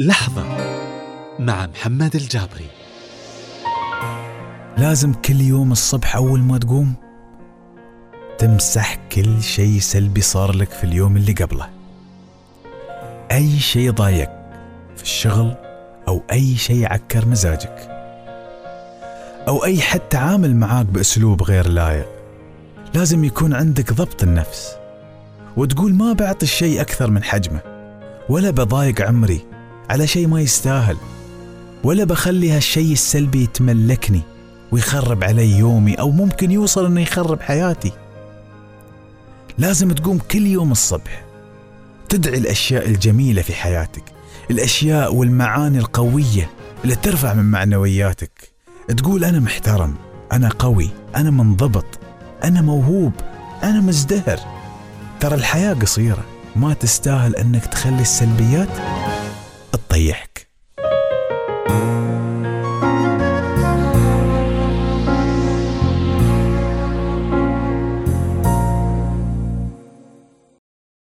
لحظة مع محمد الجابري. لازم كل يوم الصبح أول ما تقوم تمسح كل شيء سلبي صار لك في اليوم اللي قبله. أي شيء ضايق في الشغل أو أي شيء عكر مزاجك أو أي حد تعامل معاك بأسلوب غير لائق لازم يكون عندك ضبط النفس وتقول ما بعطي الشيء أكثر من حجمه ولا بضايق عمري على شيء ما يستاهل. ولا بخلي هالشيء السلبي يتملكني ويخرب علي يومي أو ممكن يوصل أنه يخرب حياتي. لازم تقوم كل يوم الصبح تدعي الأشياء الجميلة في حياتك الأشياء والمعاني القوية اللي ترفع من معنوياتك. تقول أنا محترم أنا قوي أنا منضبط أنا موهوب أنا مزدهر. ترى الحياة قصيرة ما تستاهل أنك تخلي السلبيات تطيحك